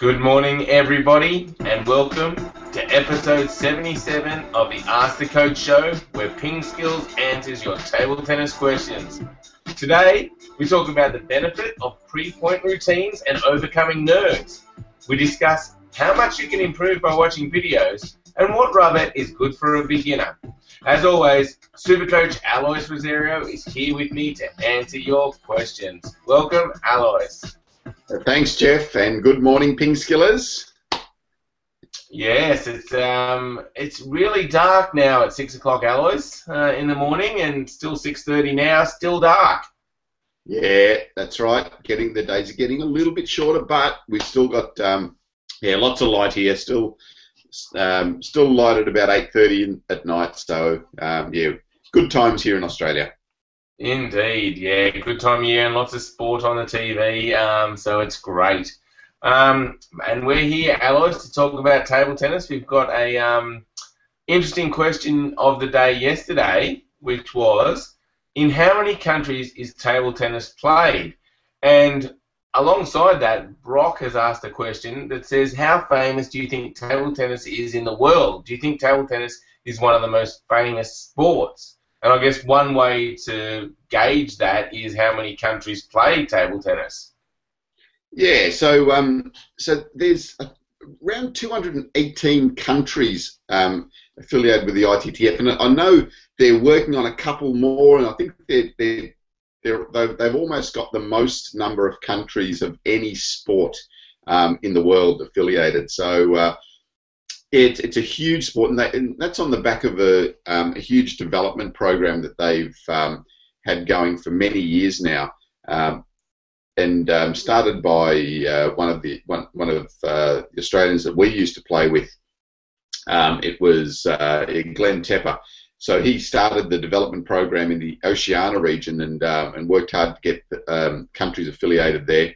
Good morning, everybody, and welcome to episode 77 of the Ask the Coach show, where Ping Skills answers your table tennis questions. Today, we talk about the benefit of pre point routines and overcoming nerves. We discuss how much you can improve by watching videos and what rubber is good for a beginner. As always, Supercoach Alois Rosario is here with me to answer your questions. Welcome, Alois. Thanks, Jeff, and good morning, Ping Skillers. Yes, it's um, it's really dark now at six o'clock, Alois, uh, in the morning, and still six thirty now, still dark. Yeah, that's right. Getting the days are getting a little bit shorter, but we've still got um, yeah, lots of light here. Still, um, still light at about eight thirty at night. So um, yeah, good times here in Australia. Indeed, yeah, good time of year and lots of sport on the TV, um, so it's great. Um, and we're here, Alois, to talk about table tennis. We've got a um, interesting question of the day yesterday, which was, in how many countries is table tennis played? And alongside that, Brock has asked a question that says, how famous do you think table tennis is in the world? Do you think table tennis is one of the most famous sports? And I guess one way to gauge that is how many countries play table tennis. Yeah, so um, so there's around 218 countries um, affiliated with the ITTF, and I know they're working on a couple more, and I think they're, they're, they're they've almost got the most number of countries of any sport um, in the world affiliated. So uh, it's it's a huge sport, and, and that's on the back of a, um, a huge development program that they've um, had going for many years now, um, and um, started by uh, one of the one, one of uh, the Australians that we used to play with. Um, it was uh, Glenn Tepper. So he started the development program in the Oceania region and um, and worked hard to get countries affiliated there.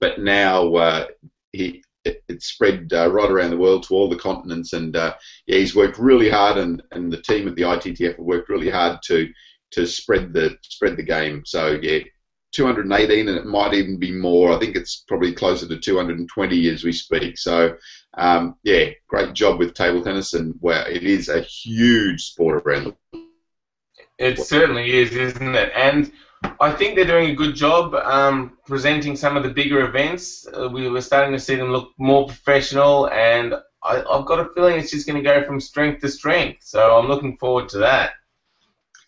but now uh, he it, spread uh, right around the world to all the continents, and uh, yeah, he's worked really hard, and, and the team at the ITTF have worked really hard to to spread the spread the game. So yeah, 218, and it might even be more. I think it's probably closer to 220 as we speak. So um, yeah, great job with table tennis, and well, it is a huge sport around the world. It certainly is, isn't it? And I think they're doing a good job um, presenting some of the bigger events. Uh, we were starting to see them look more professional, and I, have got a feeling it's just going to go from strength to strength. So I'm looking forward to that.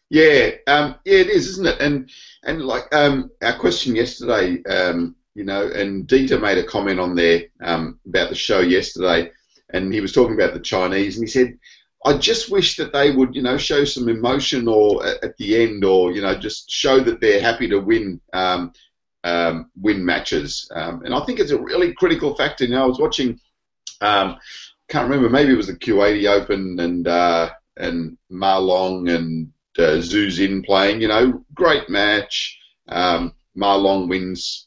Yeah, um, yeah, it is, isn't it? And and like um, our question yesterday, um, you know, and Dieter made a comment on there um, about the show yesterday, and he was talking about the Chinese, and he said I just wish that they would, you know, show some emotion or at the end, or you know, just show that they're happy to win, um, um, win matches. Um, and I think it's a really critical factor. You know, I was watching, um, can't remember, maybe it was the Qatar Open and uh, and Ma and uh, Xu Xin playing. You know, great match. Um, wins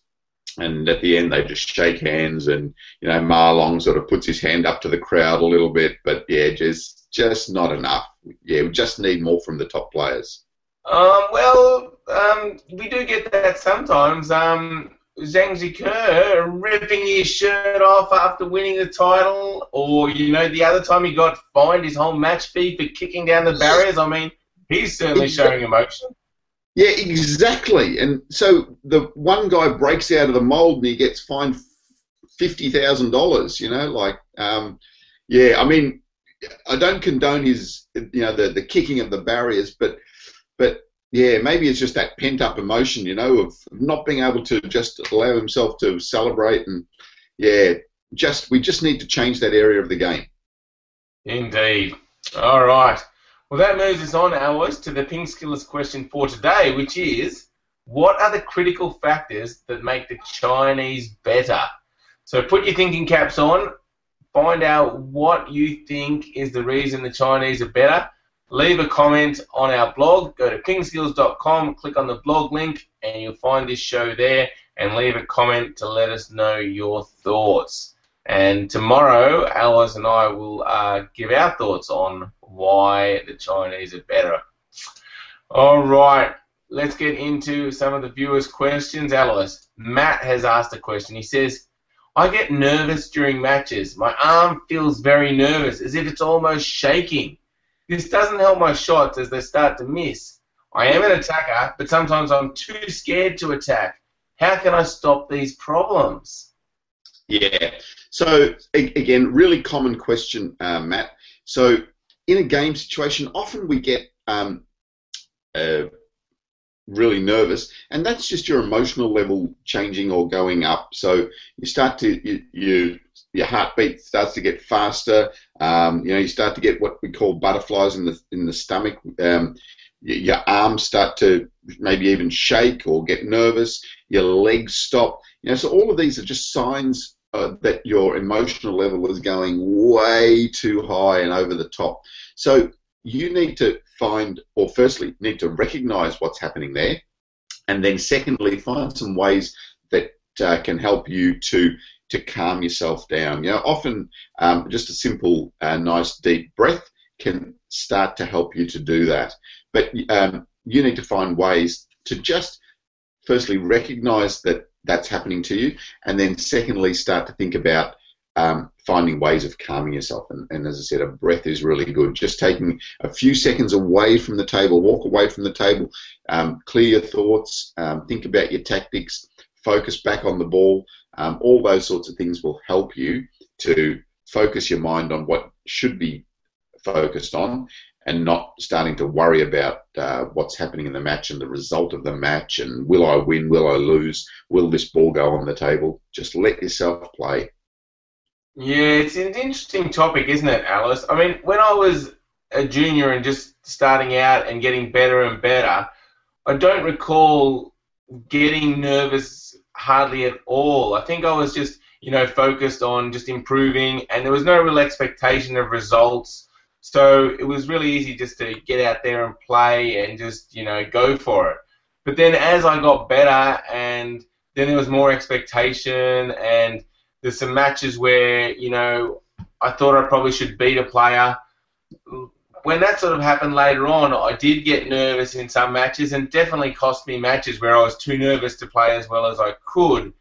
and at the end they just shake hands and you know Ma Long sort of puts his hand up to the crowd a little bit but yeah just just not enough. Yeah, we just need more from the top players. Um, well, um, we do get that sometimes. Um, Zhang Jike ripping his shirt off after winning the title, or you know, the other time he got fined his whole match fee for kicking down the barriers. I mean, he's certainly showing emotion. Yeah, exactly. And so the one guy breaks out of the mold and he gets fined fifty thousand dollars. You know, like, um, yeah, I mean, I don't condone his, you know, the, the kicking of the barriers, but, but yeah, maybe it's just that pent up emotion, you know, of not being able to just allow himself to celebrate and, yeah, just we just need to change that area of the game. Indeed. All right. Well, that moves us on, Alois, to the Ping Skillers question for today, which is, what are the critical factors that make the Chinese better? So put your thinking caps on find out what you think is the reason the Chinese are better. Leave a comment on our blog. Go to pingskills.com, click on the blog link, and you'll find this show there. And leave a comment to let us know your thoughts. And tomorrow, Alois and I will uh, give our thoughts on why the Chinese are better. All right, let's get into some of the viewers' questions. Alois, Matt has asked a question. He says, I get nervous during matches. My arm feels very nervous, as if it's almost shaking. This doesn't help my shots as they start to miss. I am an attacker, but sometimes I'm too scared to attack. How can I stop these problems? Yeah. So again, really common question, uh, Matt. So in a game situation, often we get um, uh, really nervous, and that's just your emotional level changing or going up. So you start to you, you your heartbeat starts to get faster. Um, you know, you start to get what we call butterflies in the in the stomach. Um, your arms start to maybe even shake or get nervous. Your legs stop. You know, so all of these are just signs uh, that your emotional level is going way too high and over the top. So you need to find, or firstly, need to recognize what's happening there, and then secondly, find some ways that uh, can help you to to calm yourself down. You know, often um, just a simple, uh, nice deep breath can start to help you to do that. But um, you need to find ways to just firstly recognize that that's happening to you, and then secondly start to think about um, finding ways of calming yourself. And, and, as I said, a breath is really good. Just taking a few seconds away from the table, walk away from the table, um, clear your thoughts, um, think about your tactics, focus back on the ball. Um, all those sorts of things will help you to focus your mind on what should be focused on and not starting to worry about uh, what's happening in the match and the result of the match and will I win, will I lose, will this ball go on the table. Just let yourself play. Yeah, it's an interesting topic, isn't it, Alois? I mean, when I was a junior and just starting out and getting better and better, I don't recall getting nervous hardly at all. I think I was just, you know, focused on just improving, and there was no real expectation of results so it was really easy just to get out there and play and just, you know, go for it. But then as I got better and then there was more expectation and there's some matches where, you know, I thought I probably should beat a player. When that sort of happened later on, I did get nervous in some matches and definitely cost me matches where I was too nervous to play as well as I could.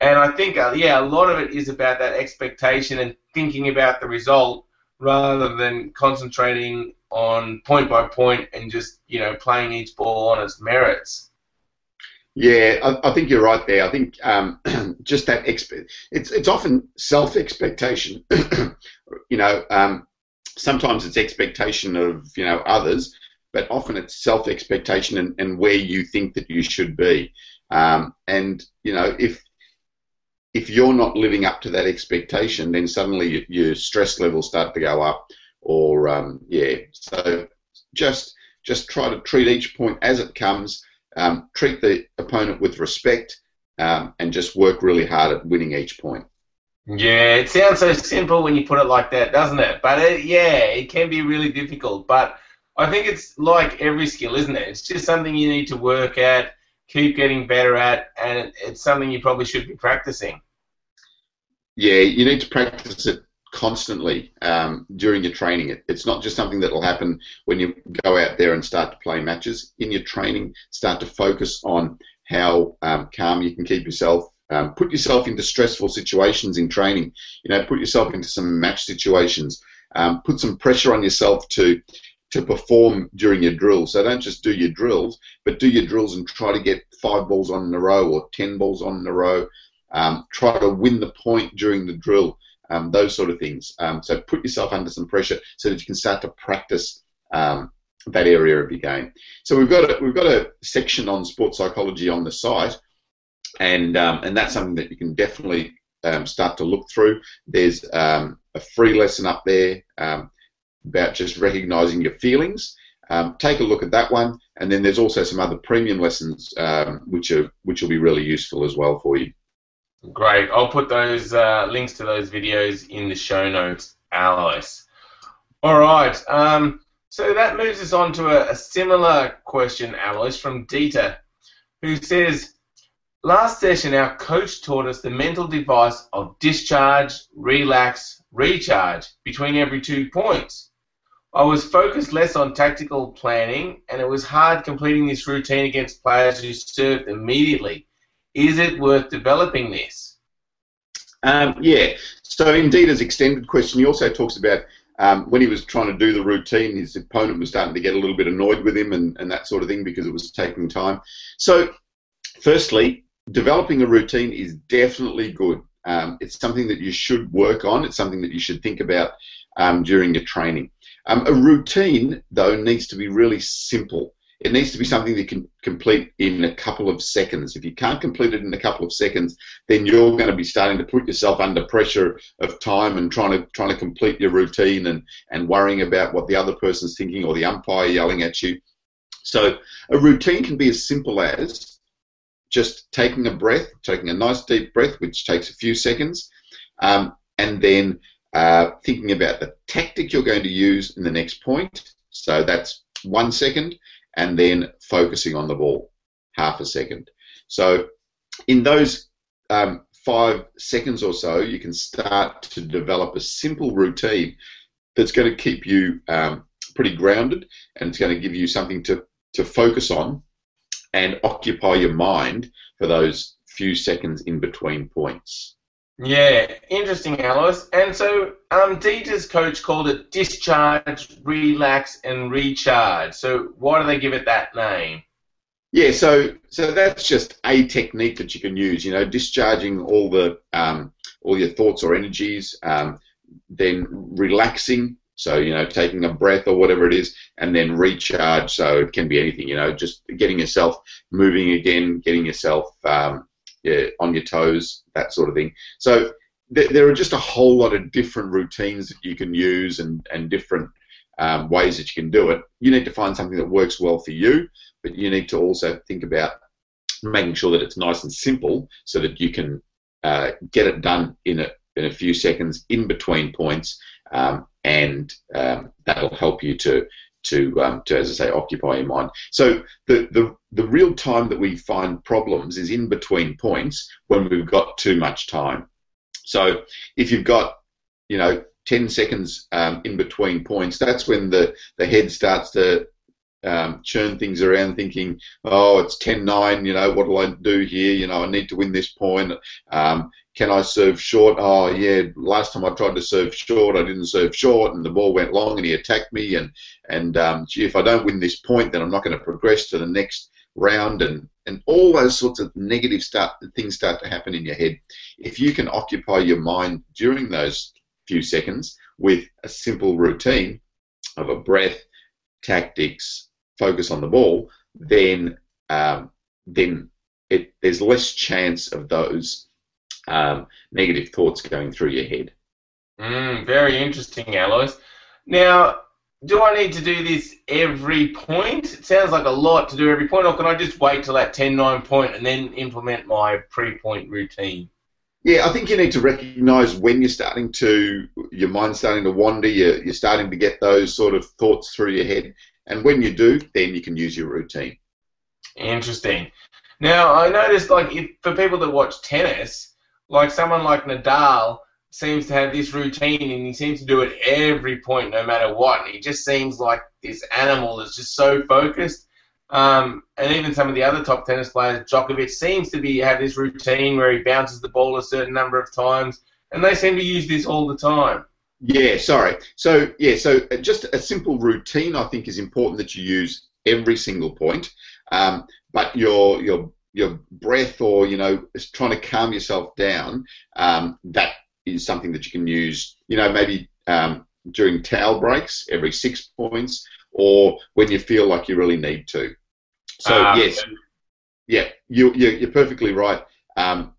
And I think, uh, yeah, a lot of it is about that expectation and thinking about the result rather than concentrating on point by point and just you know playing each ball on its merits. Yeah, I, I think you're right there. I think um, just that expe- it's it's often self expectation. you know, um, sometimes it's expectation of you know others, but often it's self expectation and, and where you think that you should be. Um, and you know, if if you're not living up to that expectation, then suddenly your stress levels start to go up. Or um, yeah, so just just try to treat each point as it comes. Um, treat the opponent with respect, um, and just work really hard at winning each point. Yeah, it sounds so simple when you put it like that, doesn't it? But it, yeah, it can be really difficult. But I think it's like every skill, isn't it? It's just something you need to work at, keep getting better at, and it's something you probably should be practicing. Yeah, you need to practice it constantly um, during your training. It, it's not just something that will happen when you go out there and start to play matches. In your training, start to focus on how um, calm you can keep yourself. Um, put yourself into stressful situations in training. You know, put yourself into some match situations. Um, put some pressure on yourself to to perform during your drills. So don't just do your drills, but do your drills and try to get five balls on in a row or ten balls on in a row. Um, try to win the point during the drill, um, those sort of things. Um, so put yourself under some pressure so that you can start to practice um, that area of your game. So we've got a, we've got a section on sports psychology on the site, and um, and that's something that you can definitely um, start to look through. There's a free lesson up there about just recognizing your feelings. Um, take a look at that one, and then there's also some other premium lessons um, which are which will be really useful as well for you. Great. I'll put those uh, links to those videos in the show notes, Alois. All right. Um, so that moves us on to a, a similar question, Alois, from Dieter, who says, Last session, our coach taught us the mental device of discharge, relax, recharge between every two points. I was focused less on tactical planning, and it was hard completing this routine against players who served immediately. Is it worth developing this? Um, yeah. So indeed, his extended question, he also talks about um, when he was trying to do the routine, his opponent was starting to get a little bit annoyed with him and, and that sort of thing because it was taking time. So, firstly, developing a routine is definitely good. Um, it's something that you should work on. It's something that you should think about um, during your training. Um, a routine, though, needs to be really simple. It needs to be something that can complete in a couple of seconds. If you can't complete it in a couple of seconds, then you're going to be starting to put yourself under pressure of time and trying to trying to complete your routine and, and worrying about what the other person's thinking or the umpire yelling at you. So a routine can be as simple as just taking a breath, taking a nice deep breath, which takes a few seconds, um, and then uh, thinking about the tactic you're going to use in the next point. So that's one second and then focusing on the ball, half a second. So in those um, five seconds or so, you can start to develop a simple routine that's going to keep you um, pretty grounded and it's going to give you something to, to focus on and occupy your mind for those few seconds in between points. Yeah, interesting, Alois. And so, um, Dieter's coach called it discharge, relax, and recharge. So, why do they give it that name? Yeah, so so that's just a technique that you can use. You know, discharging all the um, all your thoughts or energies, um, then relaxing. So you know, taking a breath or whatever it is, and then recharge. So it can be anything. You know, just getting yourself moving again, getting yourself um, yeah, on your toes, that sort of thing. So th- there are just a whole lot of different routines that you can use and, and different um, ways that you can do it. You need to find something that works well for you, but you need to also think about making sure that it's nice and simple so that you can uh, get it done in a, in a few seconds in between points, um, and um, that'll help you to to, um, to, as I say, occupy your mind. So the, the, the real time that we find problems is in between points when we've got too much time. So if you've got, you know, 10 seconds um, in between points, that's when the, the head starts to um, churn things around thinking, oh, it's 10-9, you know, what do I do here? You know, I need to win this point. Um, can I serve short? Oh, yeah, last time I tried to serve short, I didn't serve short, and the ball went long, and he attacked me. And and um, gee, if I don't win this point, then I'm not going to progress to the next round. And and all those sorts of negative start things start to happen in your head. If you can occupy your mind during those few seconds with a simple routine of a breath, tactics, focus on the ball, then um, then it, there's less chance of those um, negative thoughts going through your head. Mm, very interesting, Alois. Now, do I need to do this every point? It sounds like a lot to do every point, or can I just wait till that 10-9 point and then implement my pre-point routine? Yeah, I think you need to recognise when you're starting to, your mind's starting to wander, you're, you're starting to get those sort of thoughts through your head, and when you do, then you can use your routine. Interesting. Now, I noticed, like, if, for people that watch tennis, like someone like Nadal seems to have this routine and he seems to do it every point no matter what. And he just seems like this animal that's just so focused. Um, and even some of the other top tennis players, Djokovic seems to be have this routine where he bounces the ball a certain number of times, and they seem to use this all the time. Yeah, sorry. So yeah, so just a simple routine I think is important that you use every single point. Um, but your your your breath or you know trying to calm yourself down, um, that is something that you can use. You know, maybe um, during towel breaks every six points, or when you feel like you really need to. So uh, yes, yeah, you, you are perfectly right. Um,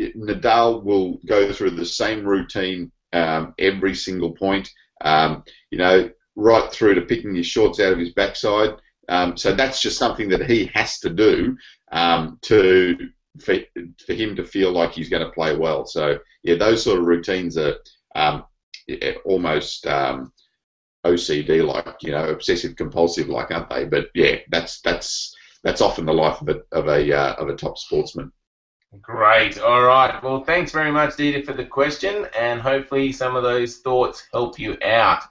Nadal will go through the same routine um, every single point. Um, you know, right through to picking his shorts out of his backside. Um, so that's just something that he has to do um, to for, for him to feel like he's going to play well. So yeah, those sort of routines are um, almost um, OCD like, you know, obsessive compulsive like, aren't they? But yeah, that's that's that's often the life of a of a uh, of a top sportsman. Great. All right. Well, thanks very much, Dieter, for the question, and hopefully some of those thoughts help you out.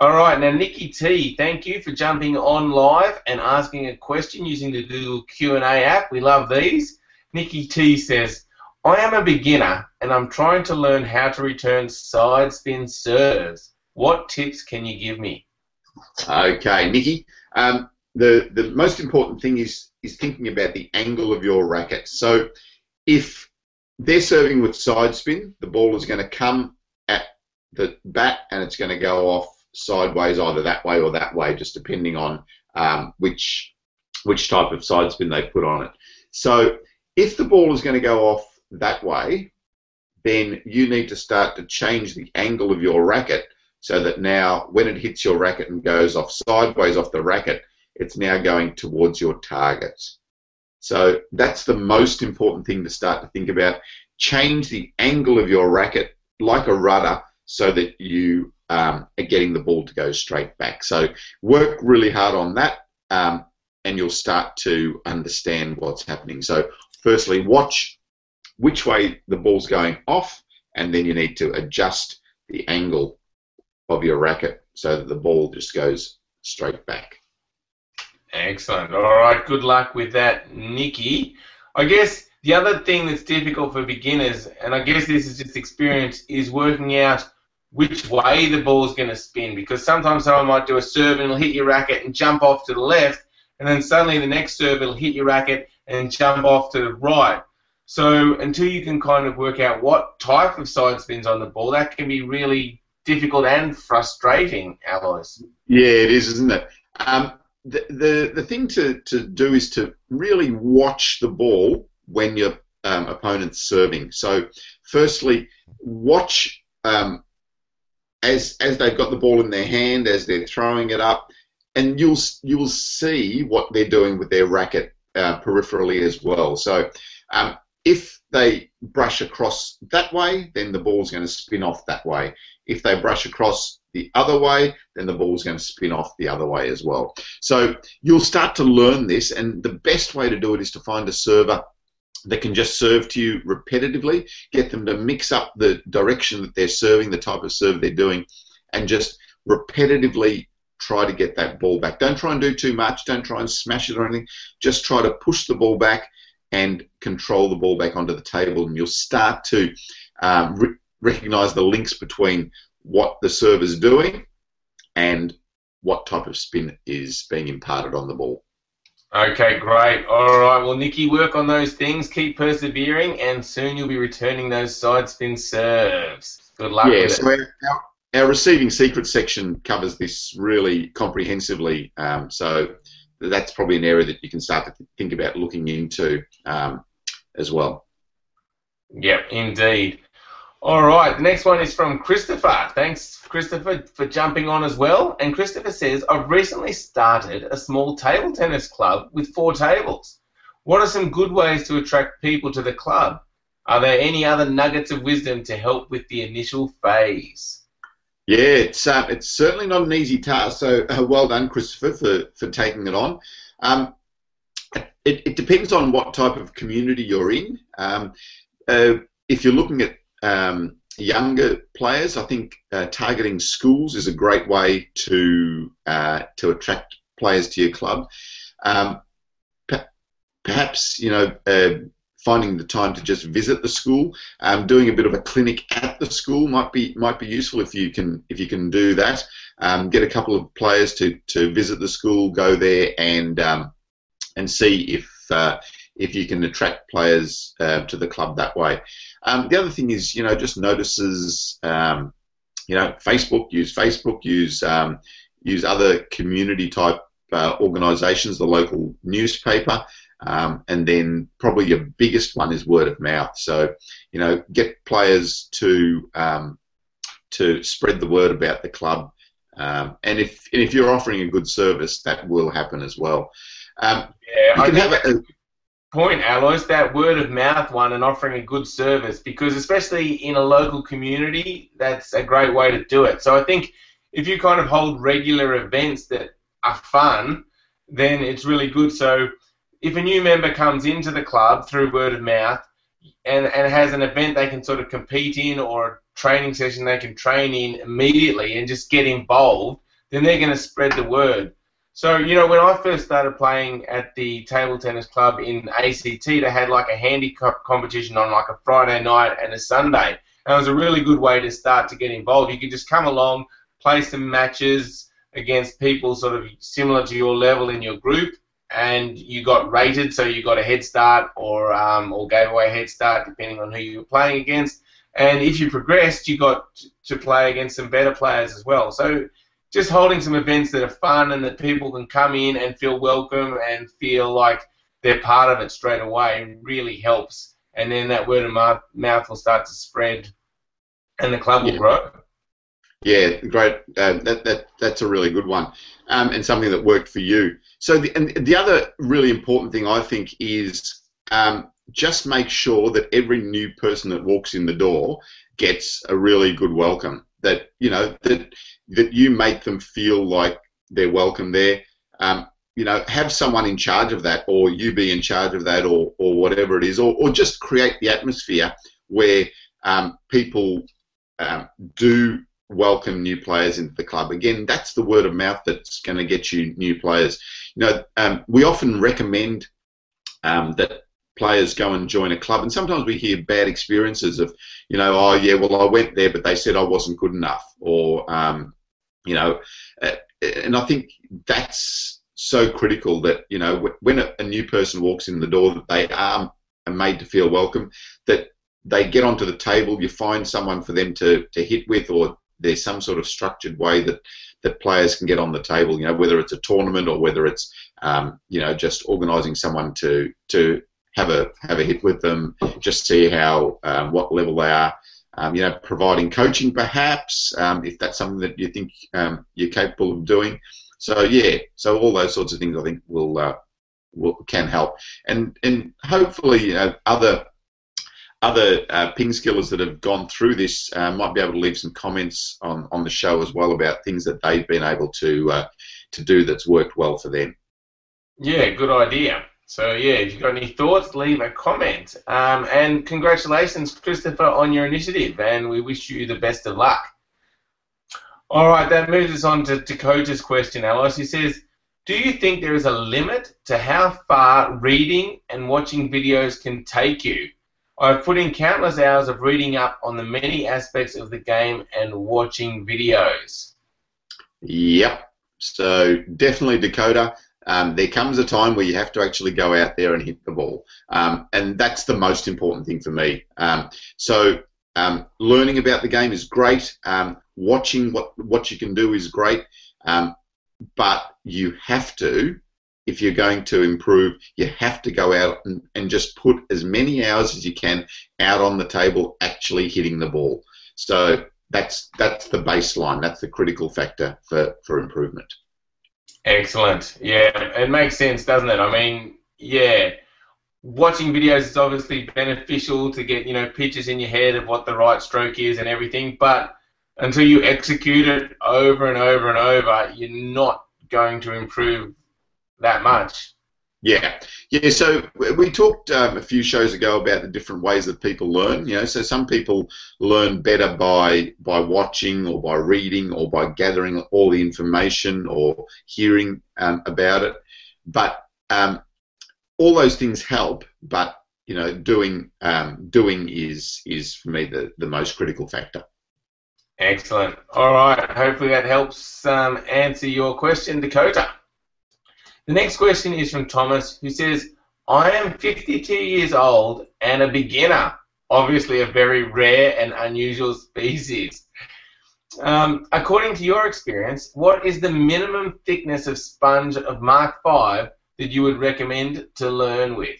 All right, now Nikki T, thank you for jumping on live and asking a question using the Google Q&A app. We love these. Nikki T says, I am a beginner and I'm trying to learn how to return side spin serves. What tips can you give me? Okay, Nikki. Um, the the most important thing is is thinking about the angle of your racket. So if they're serving with side spin, the ball is going to come at the bat and it's going to go off sideways either that way or that way, just depending on um, which which type of side spin they put on it. So if the ball is going to go off that way, then you need to start to change the angle of your racket so that now when it hits your racket and goes off sideways off the racket, it's now going towards your target. So that's the most important thing to start to think about. Change the angle of your racket like a rudder so that you um, are getting the ball to go straight back. So work really hard on that um, and you'll start to understand what's happening. So firstly, watch which way the ball's going off and then you need to adjust the angle of your racket so that the ball just goes straight back. Excellent. All right. Good luck with that, Nikki. I guess the other thing that's difficult for beginners, and I guess this is just experience, is working out which way the ball is going to spin. Because sometimes someone might do a serve and it'll hit your racket and jump off to the left, and then suddenly the next serve it'll hit your racket and jump off to the right. So until you can kind of work out what type of side spins on the ball, that can be really difficult and frustrating, Alois. Yeah, it is, isn't it? Um, the, the, the thing to, to do is to really watch the ball when your um, opponent's serving. So, firstly, watch um, as as they've got the ball in their hand, as they're throwing it up, and you'll you'll see what they're doing with their racket uh, peripherally as well. So, um, if they brush across that way, then the ball's going to spin off that way. If they brush across the other way, then the ball's going to spin off the other way as well. So you'll start to learn this, and the best way to do it is to find a server that can just serve to you repetitively, get them to mix up the direction that they're serving, the type of serve they're doing, and just repetitively try to get that ball back. Don't try and do too much, don't try and smash it or anything, just try to push the ball back and control the ball back onto the table, and you'll start to um, re- recognize the links between what the server's doing and what type of spin is being imparted on the ball. Okay, great. All right. Well, Nikki, work on those things. Keep persevering, and soon you'll be returning those side spin serves. Good luck. Yeah. so our, our, receiving secret section covers this really comprehensively. Um, so that's probably an area that you can start to think about looking into um, as well. Yep, indeed. All right, the next one is from Christopher. Thanks, Christopher, for jumping on as well. And Christopher says, I've recently started a small table tennis club with four tables. What are some good ways to attract people to the club? Are there any other nuggets of wisdom to help with the initial phase? Yeah, it's uh, it's certainly not an easy task. So uh, well done, Christopher, for, for taking it on. Um, it, it, depends on what type of community you're in. Um, uh, if you're looking at um, younger players, I think uh, targeting schools is a great way to uh, to attract players to your club. Um, perhaps you know uh, finding the time to just visit the school, um, doing a bit of a clinic at the school might be might be useful if you can if you can do that. Um, get a couple of players to, to visit the school, go there and um, and see if uh, if you can attract players uh, to the club that way. Um, the other thing is, you know, just notices, um, you know, Facebook, use Facebook, use um, use other community type uh, organisations, the local newspaper, um, and then probably your biggest one is word of mouth. So, you know, get players to um, to spread the word about the club, um, and if and if you're offering a good service, that will happen as well. yeah, can have a, point, Alois, that word of mouth one and offering a good service because especially in a local community, that's a great way to do it. So I think if you kind of hold regular events that are fun, then it's really good. So if a new member comes into the club through word of mouth and, and has an event they can sort of compete in or a training session they can train in immediately and just get involved, then they're going to spread the word. So, you know, when I first started playing at the table tennis club in ACT, they had like a handicap competition on like a Friday night and a Sunday. And it was a really good way to start to get involved. You could just come along, play some matches against people sort of similar to your level in your group, and you got rated, so you got a head start or um, or gave away a head start depending on who you were playing against. And if you progressed, you got to play against some better players as well. So just holding some events that are fun and that people can come in and feel welcome and feel like they're part of it straight away really helps. And then that word of mouth will start to spread, and the club will Yeah. grow. Yeah, great. Uh, that, that that's a really good one, um, and something that worked for you. So, the, and the other really important thing I think is um, just make sure that every new person that walks in the door gets a really good welcome. That you know that that you make them feel like they're welcome there. Um, you know, have someone in charge of that, or you be in charge of that, or or whatever it is, or or just create the atmosphere where um, people um, do welcome new players into the club. Again, that's the word of mouth that's going to get you new players. You know, um, we often recommend um, that players go and join a club, and sometimes we hear bad experiences of, you know, oh yeah, well I went there, but they said I wasn't good enough, or um, you know, uh, and I think that's so critical that you know when a, a new person walks in the door that they are made to feel welcome, that they get onto the table, you find someone for them to, to hit with, or there's some sort of structured way that, that players can get on the table, you know, whether it's a tournament or whether it's, um, you know, just organising someone to, to have a, have a hit with them, just see how, um, what level they are. Um, you know, providing coaching perhaps, um, if that's something that you think um, you're capable of doing. So yeah, so all those sorts of things I think will, uh, will can help, and and hopefully other other uh, ping skillers that have gone through this uh, might be able to leave some comments on, on the show as well about things that they've been able to uh, to do that's worked well for them. Yeah, good idea. So yeah, if you've got any thoughts, leave a comment. Um, and congratulations, Christopher, on your initiative, and we wish you the best of luck. All right, that moves us on to Dakota's question, Alois. He says, "Do you think there is a limit to how far reading and watching videos can take you? I've put in countless hours of reading up on the many aspects of the game and watching videos." Yep. So definitely Dakota. Um, there comes a time where you have to actually go out there and hit the ball, um, and that's the most important thing for me. Um, so um, learning about the game is great. Um, watching what what you can do is great, um, but you have to, if you're going to improve, you have to go out and, and just put as many hours as you can out on the table, actually hitting the ball. So that's that's the baseline. That's the critical factor for, for improvement. Excellent. Yeah, it makes sense, doesn't it? I mean, yeah, watching videos is obviously beneficial to get you know pictures in your head of what the right stroke is and everything, but until you execute it over and over and over, you're not going to improve that much. Yeah, yeah. So we talked um, a few shows ago about the different ways that people learn. You know, so some people learn better by by watching or by reading or by gathering all the information or hearing um, about it. But um, all those things help. But you know, doing um, doing is is for me the the most critical factor. Excellent. All right. Hopefully that helps um, answer your question, Dakota. The next question is from Thomas, who says, I am 52 years old and a beginner, obviously a very rare and unusual species. Um, according to your experience, what is the minimum thickness of sponge of Mark 5 that you would recommend to learn with?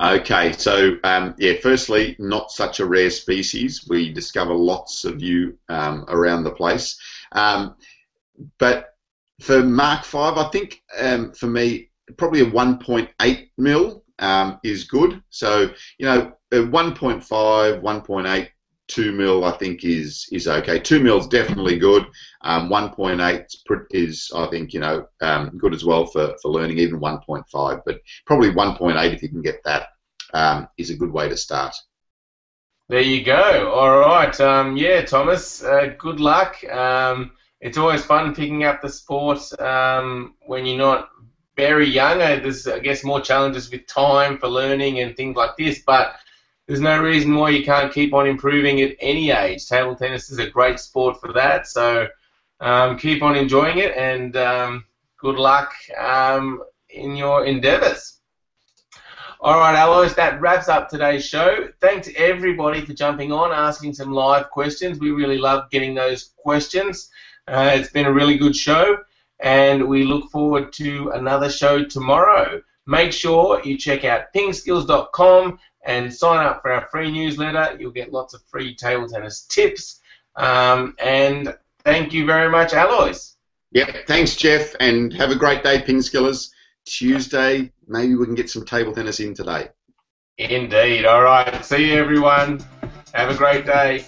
Okay, so um, yeah, firstly, not such a rare species. We discover lots of you um, around the place. Um, but for Mark 5, I think um, for me, probably a 1.8 mil um, is good. So, you know, a 1.5, 1.8, 2 mil, I think is is okay. 2 mil is definitely good. Um, 1.8 is, I think, you know, um, good as well for, for learning, even 1.5. But probably 1.8 if you can get that um, is a good way to start. There you go. All right. Um, yeah, Thomas, uh, good luck. Um, it's always fun picking up the sport um, when you're not very young. Uh, there's, I guess, more challenges with time for learning and things like this, but there's no reason why you can't keep on improving at any age. Table tennis is a great sport for that, so um, keep on enjoying it and um, good luck um, in your endeavours. All right, Alois, that wraps up today's show. Thanks everybody for jumping on, asking some live questions. We really love getting those questions. Uh, it's been a really good show, and we look forward to another show tomorrow. Make sure you check out pingskills.com and sign up for our free newsletter. You'll get lots of free table tennis tips. Um, and thank you very much, Alois. Yep, thanks, Jeff, and have a great day, Pingskillers. Tuesday, maybe we can get some table tennis in today. Indeed. All right. See you, everyone. Have a great day.